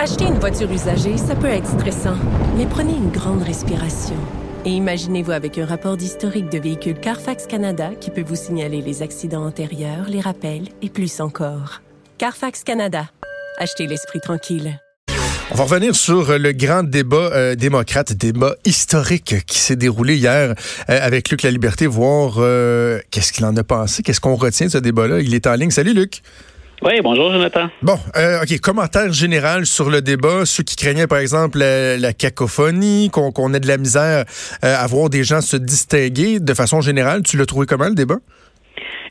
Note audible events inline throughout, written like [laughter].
Acheter une voiture usagée, ça peut être stressant, mais prenez une grande respiration. Et imaginez-vous avec un rapport d'historique de véhicule Carfax Canada qui peut vous signaler les accidents antérieurs, les rappels et plus encore. Carfax Canada. Achetez l'esprit tranquille. On va revenir sur le grand débat euh, démocrate, débat historique qui s'est déroulé hier euh, avec Luc La Liberté, voir euh, qu'est-ce qu'il en a pensé, qu'est-ce qu'on retient de ce débat-là. Il est en ligne. Salut Luc. Oui, bonjour Jonathan. Bon, euh, OK, commentaire général sur le débat. Ceux qui craignaient, par exemple, la, cacophonie, qu'on ait de la misère euh, à voir des gens se distinguer de façon générale. Tu l'as trouvé comment, le débat?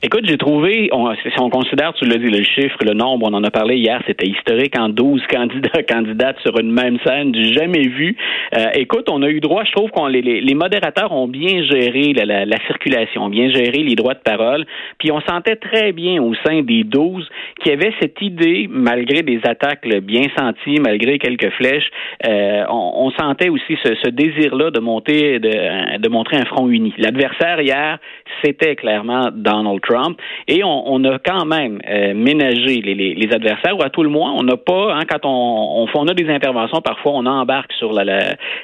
Écoute, j'ai trouvé, si on considère, tu l'as dit, le chiffre, le nombre, on en a parlé hier, c'était historique en 12 [laughs] candidats, candidates sur une même scène, du jamais vu. Euh, écoute, on a eu droit, je trouve qu'on les, les, modérateurs ont bien géré la, la, circulation, bien géré les droits de parole, puis on sentait très bien au sein des 12 qu'il y avait cette idée, malgré des attaques bien senties, malgré quelques flèches, euh, on, sentait aussi ce, ce désir-là de monter, de, de montrer un front uni. L'adversaire hier, c'était clairement Donald Trump. Et on, a quand même euh, ménagé les, adversaires, ou à tout le moins, on n'a pas, hein, quand on, on, a des interventions, parfois on embarque sur la,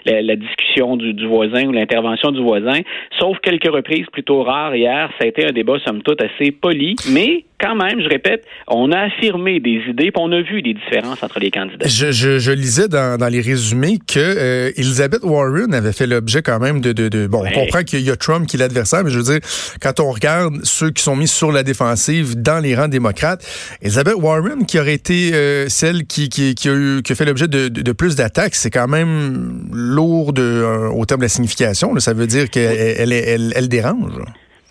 la, discussion du, du, voisin ou l'intervention du voisin, sauf quelques reprises plutôt rares hier. Ça a été un débat, somme toute, assez poli, mais quand même, je répète, on a affirmé des idées, puis on a vu des différences entre les candidats. Je, je, lisais dans, dans, les résumés que euh, Elizabeth Warren avait fait l'objet quand même de, de, de bon, on comprend qu'il y a Trump qui est l'adversaire, mais je veux dire, quand on regarde ceux qui sont mis sur la défensive dans les rangs démocrates, Elizabeth Warren qui aurait été euh, celle qui, qui, qui, a eu, qui a fait l'objet de, de, plus d'attaques, c'est quand même lourd de, euh, au terme de la signification. Là, ça veut dire qu'elle elle, elle, elle dérange.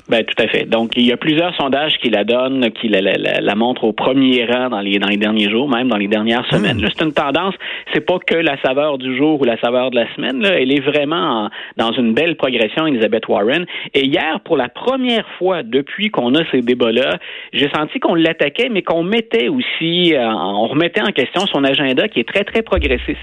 Ben, tout à fait. Donc, il y a plusieurs sondages qui la donnent, qui la, la, la, montrent au premier rang dans les, dans les derniers jours, même dans les dernières semaines. Hmm. C'est une tendance, c'est pas que la saveur du jour ou la saveur de la semaine. Là. Elle est vraiment dans une belle progression, Elizabeth Warren. Et hier, pour la première fois depuis qu'on a ces débats-là, j'ai senti qu'on l'attaquait, mais qu'on mettait aussi, euh, on remettait en question son agenda qui est très, très progressiste.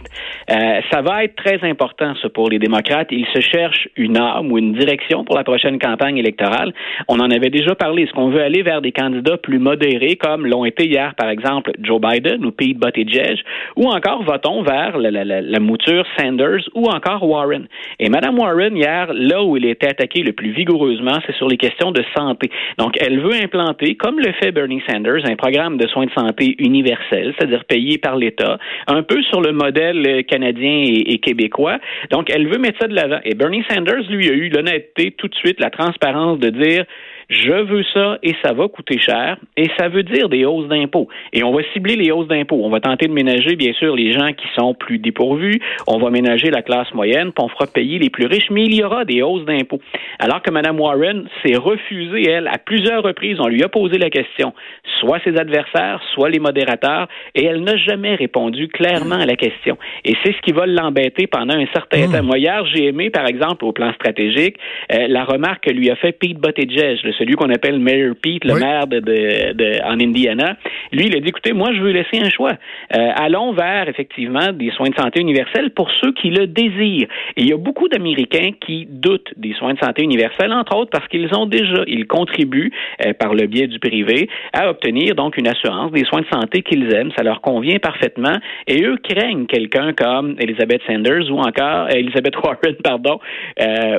Euh, ça va être très important, ça, pour les démocrates. Ils se cherchent une arme ou une direction pour la prochaine campagne électorale. On en avait déjà parlé. Est-ce qu'on veut aller vers des candidats plus modérés, comme l'ont été hier, par exemple, Joe Biden ou Pete Buttigieg, ou encore votons vers la, mouture Sanders ou encore Warren? Et Mme Warren, hier, là où il était attaqué le plus vigoureusement, c'est sur les questions de santé. Donc, elle veut implanter, comme le fait Bernie Sanders, un programme de soins de santé universel, c'est-à-dire payé par l'État, un peu sur le modèle canadien et, et québécois. Donc, elle veut mettre ça de l'avant. Et Bernie Sanders, lui, a eu l'honnêteté tout de suite, la transparence de dire je veux ça et ça va coûter cher et ça veut dire des hausses d'impôts. Et on va cibler les hausses d'impôts. On va tenter de ménager, bien sûr, les gens qui sont plus dépourvus. On va ménager la classe moyenne, puis on fera payer les plus riches, mais il y aura des hausses d'impôts. Alors que Mme Warren s'est refusée, elle, à plusieurs reprises, on lui a posé la question, soit ses adversaires, soit les modérateurs, et elle n'a jamais répondu clairement à la question. Et c'est ce qui va l'embêter pendant un certain mmh. temps. Moi, hier, j'ai aimé, par exemple, au plan stratégique, euh, la remarque que lui a fait Pete Buttigieg, le celui qu'on appelle Mayor Pete, le maire de, de, en Indiana, lui, il a dit, écoutez, moi, je veux laisser un choix. Euh, allons vers, effectivement, des soins de santé universels pour ceux qui le désirent. Et il y a beaucoup d'Américains qui doutent des soins de santé universels, entre autres parce qu'ils ont déjà, ils contribuent euh, par le biais du privé à obtenir donc une assurance des soins de santé qu'ils aiment. Ça leur convient parfaitement. Et eux craignent quelqu'un comme Elizabeth Sanders ou encore euh, Elizabeth Warren, [laughs] pardon,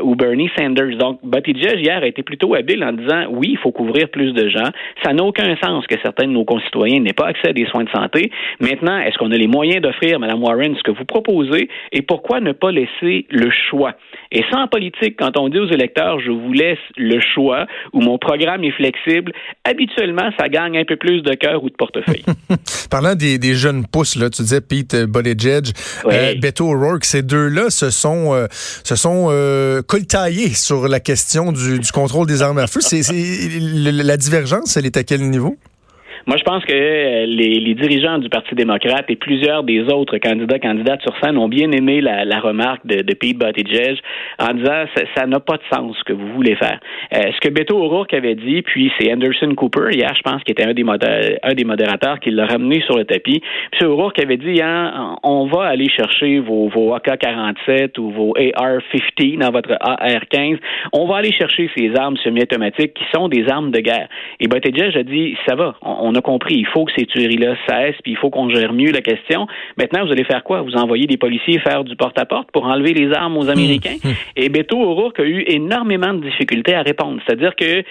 ou Bernie Sanders. Donc, Buttigieg hier a été plutôt habile en disant oui, il faut couvrir plus de gens. Ça n'a aucun sens que certains de nos concitoyens n'aient pas accès à des soins de santé. Maintenant, est-ce qu'on a les moyens d'offrir, Mme Warren, ce que vous proposez? Et pourquoi ne pas laisser le choix? Et sans politique, quand on dit aux électeurs, je vous laisse le choix ou mon programme est flexible, habituellement, ça gagne un peu plus de cœur ou de portefeuille. [laughs] Parlant des, jeunes pousses, là, tu disais Pete Buttigieg, euh, Beto O'Rourke, ces deux-là se sont, euh, se sont euh, coltaillés sur la question du, du contrôle des armes à feu. C'est la divergence, elle est à quel niveau? Moi, je pense que les, dirigeants du Parti démocrate et plusieurs des autres candidats, candidates sur scène ont bien aimé la, remarque de, Pete Buttigieg en disant ça n'a pas de sens ce que vous voulez faire. Euh, ce que Beto O'Rourke avait dit, puis c'est Anderson Cooper hier, je pense, qui était un des, modérateurs qui l'a ramené sur le tapis. Puis O'Rourke avait dit hein, on va aller chercher vos, vos AK-47 ou vos AR-50 dans votre AR-15. On va aller chercher ces armes semi-automatiques qui sont des armes de guerre. Et Buttigieg a dit ça va, compris, il faut que ces tueries-là cessent, puis il faut qu'on gère mieux la question. Maintenant, vous allez faire quoi? Vous envoyez des policiers faire du porte-à-porte pour enlever les armes aux Américains? Hum, hum. Et Beto O'Rourke a eu énormément de difficultés à répondre. C'est-à-dire que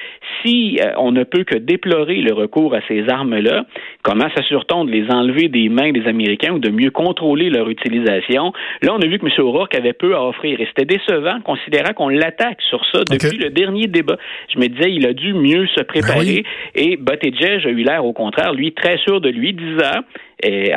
si euh, on ne peut que déplorer le recours à ces armes-là, comment s'assure-t-on de les enlever des mains des Américains ou de mieux contrôler leur utilisation? Là, on a vu que M. O'Rourke avait peu à offrir et c'était décevant, considérant qu'on l'attaque sur ça depuis le dernier débat. Je me disais, il a dû mieux se préparer ben et Buttigieg a eu l'air, au contraire, lui, très sûr de lui, disant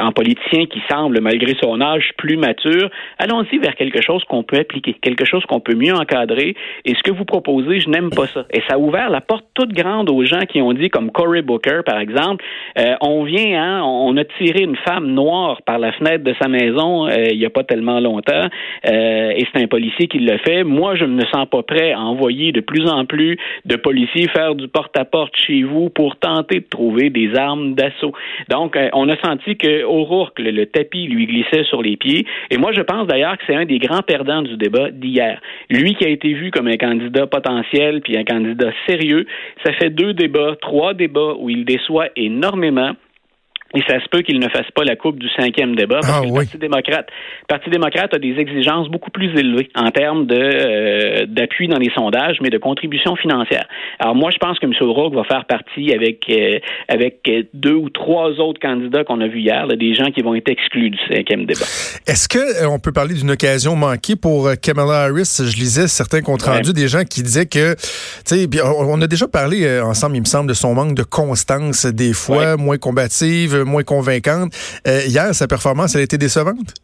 en politicien qui semble, malgré son âge, plus mature, allons-y vers quelque chose qu'on peut appliquer, quelque chose qu'on peut mieux encadrer. Et ce que vous proposez, je n'aime pas ça. Et ça a ouvert la porte toute grande aux gens qui ont dit, comme Cory Booker, par exemple, euh, on vient, hein, on a tiré une femme noire par la fenêtre de sa maison euh, il n'y a pas tellement longtemps, euh, et c'est un policier qui le fait. Moi, je ne me sens pas prêt à envoyer de plus en plus de policiers faire du porte-à-porte chez vous pour tenter de trouver des armes d'assaut. Donc, on a senti que le, tapis lui glissait sur les pieds. Et moi, je pense d'ailleurs que c'est un des grands perdants du débat d'hier. Lui qui a été vu comme un candidat potentiel puis un candidat sérieux, ça fait deux débats, trois débats où il déçoit énormément. Et ça se peut qu'il ne fasse pas la coupe du cinquième débat parce ah que le Parti démocrate, Parti démocrate a des exigences beaucoup plus élevées en termes de euh, d'appui dans les sondages, mais de contribution financière. Alors moi, je pense que M. O'Rourke va faire partie avec euh, avec deux ou trois autres candidats qu'on a vus hier, des gens qui vont être exclus du cinquième débat. Est-ce que euh, on peut parler d'une occasion manquée pour Kamala Harris? Je lisais certains comptes rendus des gens qui disaient que, tu sais, on, a déjà parlé ensemble, il me semble, de son manque de constance des fois, moins combative moins convaincante. Euh, hier, sa performance, elle a été décevante?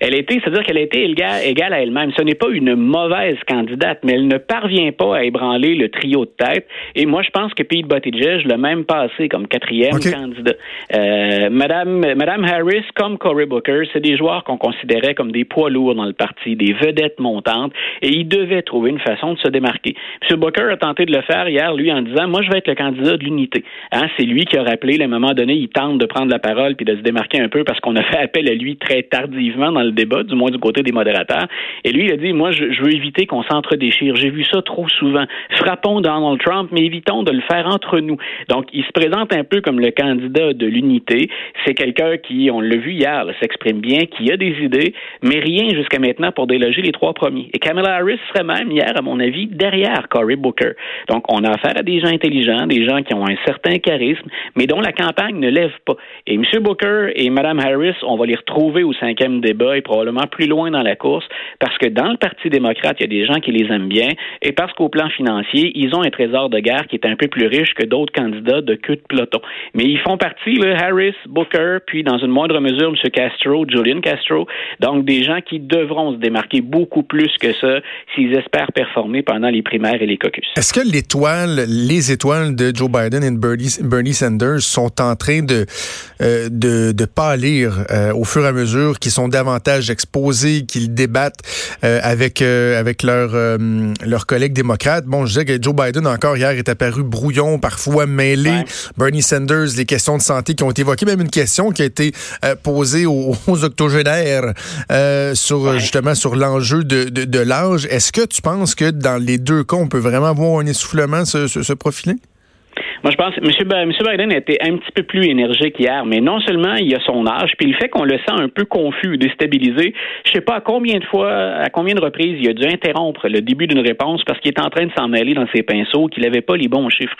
Elle a été, c'est-à-dire qu'elle a été égale, à elle-même. Ce n'est pas une mauvaise candidate, mais elle ne parvient pas à ébranler le trio de tête. Et moi, je pense que Pete Buttigieg l'a même passé comme quatrième candidat. Euh, Madame, Madame Harris, comme Cory Booker, c'est des joueurs qu'on considérait comme des poids lourds dans le parti, des vedettes montantes, et ils devaient trouver une façon de se démarquer. M. Booker a tenté de le faire hier, lui, en disant, moi, je vais être le candidat de l'unité. Hein, c'est lui qui a rappelé, à un moment donné, il tente de prendre la parole puis de se démarquer un peu parce qu'on a fait appel à lui très tardivement dans le débat, du moins du côté des modérateurs. Et lui, il a dit, moi, je, veux éviter qu'on s'entre-déchire. J'ai vu ça trop souvent. Frappons Donald Trump, mais évitons de le faire entre nous. Donc, il se présente un peu comme le candidat de l'unité. C'est quelqu'un qui, on l'a vu hier, s'exprime bien, qui a des idées, mais rien jusqu'à maintenant pour déloger les trois premiers. Et Kamala Harris serait même hier, à mon avis, derrière Cory Booker. Donc, on a affaire à des gens intelligents, des gens qui ont un certain charisme, mais dont la campagne ne lève pas. Et M. Booker et Mme Harris, on va les retrouver au cinquième débat probablement plus loin dans la course parce que dans le Parti démocrate, il y a des gens qui les aiment bien et parce qu'au plan financier, ils ont un trésor de guerre qui est un peu plus riche que d'autres candidats de queue de peloton. Mais ils font partie, là, Harris, Booker, puis dans une moindre mesure, M. Castro, Julian Castro, donc des gens qui devront se démarquer beaucoup plus que ça s'ils espèrent performer pendant les primaires et les caucus. Est-ce que l'étoile, les étoiles de Joe Biden et Bernie, Sanders sont en train de, euh, de, de pâlir euh, au fur et à mesure qu'ils sont davantage exposés, qu'ils débattent euh, avec euh, avec leurs euh, leurs collègues démocrates. Bon, je disais que Joe Biden encore hier est apparu brouillon, parfois mêlé. Bernie Sanders, les questions de santé qui ont été évoquées, même une question qui a été posée aux, octogénaires sur justement sur l'enjeu de, de, de l'âge. Est-ce que tu penses que dans les deux cas, on peut vraiment voir un essoufflement se, se, se profiler? Moi, je pense que M. Biden a été un petit peu plus énergique hier, mais non seulement il a son âge, puis le fait qu'on le sent un peu confus, déstabilisé. Je sais pas à combien de fois, à combien de reprises il a dû interrompre le début d'une réponse parce qu'il est en train de s'en mêler dans ses pinceaux, qu'il n'avait pas les bons chiffres.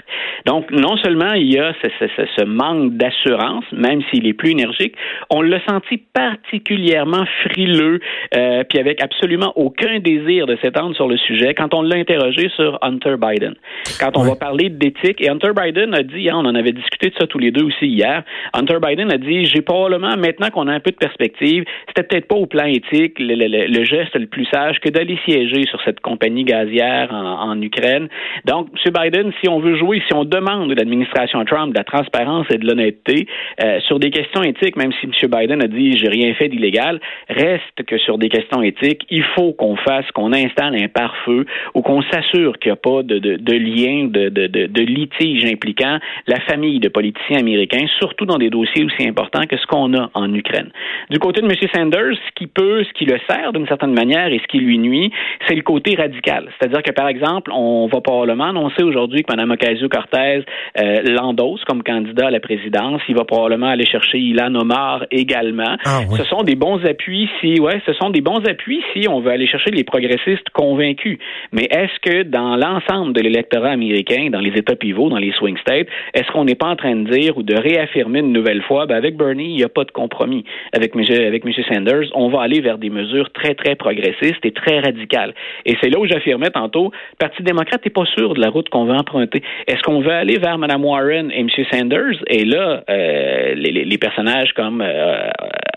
Donc, non seulement il y a ce, manque d'assurance, même s'il est plus énergique, on l'a senti particulièrement frileux, euh, puis avec absolument aucun désir de s'étendre sur le sujet quand on l'a interrogé sur Hunter Biden. Quand on va parler d'éthique, et Hunter Biden Biden a dit, hein, on en avait discuté de ça tous les deux aussi hier, Hunter Biden a dit, j'ai probablement, maintenant qu'on a un peu de perspective, c'était peut-être pas au plan éthique le, geste le plus sage que d'aller siéger sur cette compagnie gazière en, Ukraine. Donc, M. Biden, si on veut jouer, si on demande de l'administration Trump de la transparence et de l'honnêteté euh, sur des questions éthiques, même si M. Biden a dit, j'ai rien fait d'illégal, reste que sur des questions éthiques, il faut qu'on fasse, qu'on installe un pare-feu ou qu'on s'assure qu'il n'y a pas de, de, de lien, de, de litige impliquant la famille de politiciens américains, surtout dans des dossiers aussi importants que ce qu'on a en Ukraine. Du côté de M. Sanders, ce qui peut, ce qui le sert d'une certaine manière et ce qui lui nuit, c'est le côté radical. C'est-à-dire que, par exemple, on va probablement annoncer aujourd'hui que Mme Ocasio-Cortez euh, l'endosse comme candidat à la présidence. Il va probablement aller chercher Ilan Omar également. Ah, ce sont des bons appuis si, ouais, ce sont des bons appuis si on veut aller chercher les progressistes convaincus. Mais est-ce que dans l'ensemble de l'électorat américain, dans les États pivots, dans les est-ce qu'on n'est pas en train de dire ou de réaffirmer une nouvelle fois, ben avec Bernie, il n'y a pas de compromis. Avec M. avec M. Sanders, on va aller vers des mesures très, très progressistes et très radicales. Et c'est là où j'affirmais tantôt, le Parti démocrate n'est pas sûr de la route qu'on veut emprunter. Est-ce qu'on veut aller vers Mme Warren et M. Sanders? Et là, euh, les, les, personnages comme euh,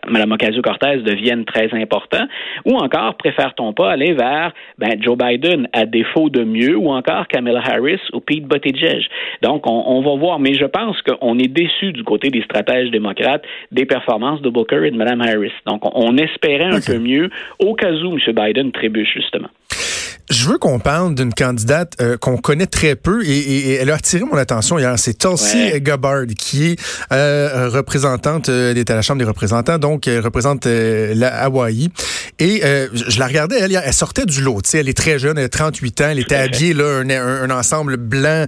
Mme Ocasio-Cortez deviennent très importants? Ou encore, préfère-t-on pas aller vers ben, Joe Biden à défaut de mieux, ou encore Kamala Harris ou Pete Buttigieg? Donc, on, on va voir. Mais je pense qu'on est déçu du côté des stratèges démocrates des performances de Booker et de Mme Harris. Donc, on, espérait un peu mieux au cas où M. Biden trébuche, justement. Je veux qu'on parle d'une candidate euh, qu'on connaît très peu et, elle a attiré mon attention hier. C'est Tulsi Gabbard qui est euh, représentante, elle est à la Chambre des représentants, donc elle représente euh, la Hawaï. Et je la regardais, elle, elle sortait du lot. Elle est très jeune, elle a 38 ans, elle était habillée là, un, un, ensemble blanc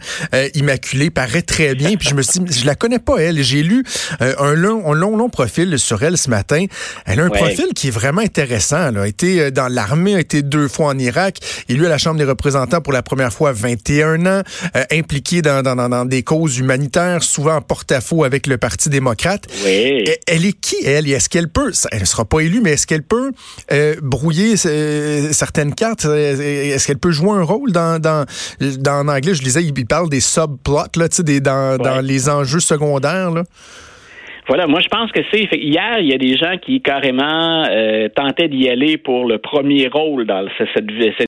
immaculé, paraît très bien. Puis je me suis dit, je la connais pas elle. J'ai lu un long, un long, long profil sur elle ce matin. Elle a un profil qui est vraiment intéressant. Elle a été dans l'armée, a été deux fois en Irak élu à la Chambre des représentants pour la première fois à 21 ans, euh, impliqué dans, dans, dans, des causes humanitaires, souvent en porte-à-faux avec le Parti démocrate. Oui. Elle, est qui, elle? Est-ce qu'elle peut, elle ne sera pas élue, mais est-ce qu'elle peut euh, brouiller euh, certaines cartes? Est-ce qu'elle peut jouer un rôle dans, dans, dans en anglais, je disais, il parle des subplots, là, des, dans, dans les enjeux secondaires, là? Voilà, moi je pense que c'est hier il y a des gens qui carrément euh, tentaient d'y aller pour le premier rôle dans cette, cette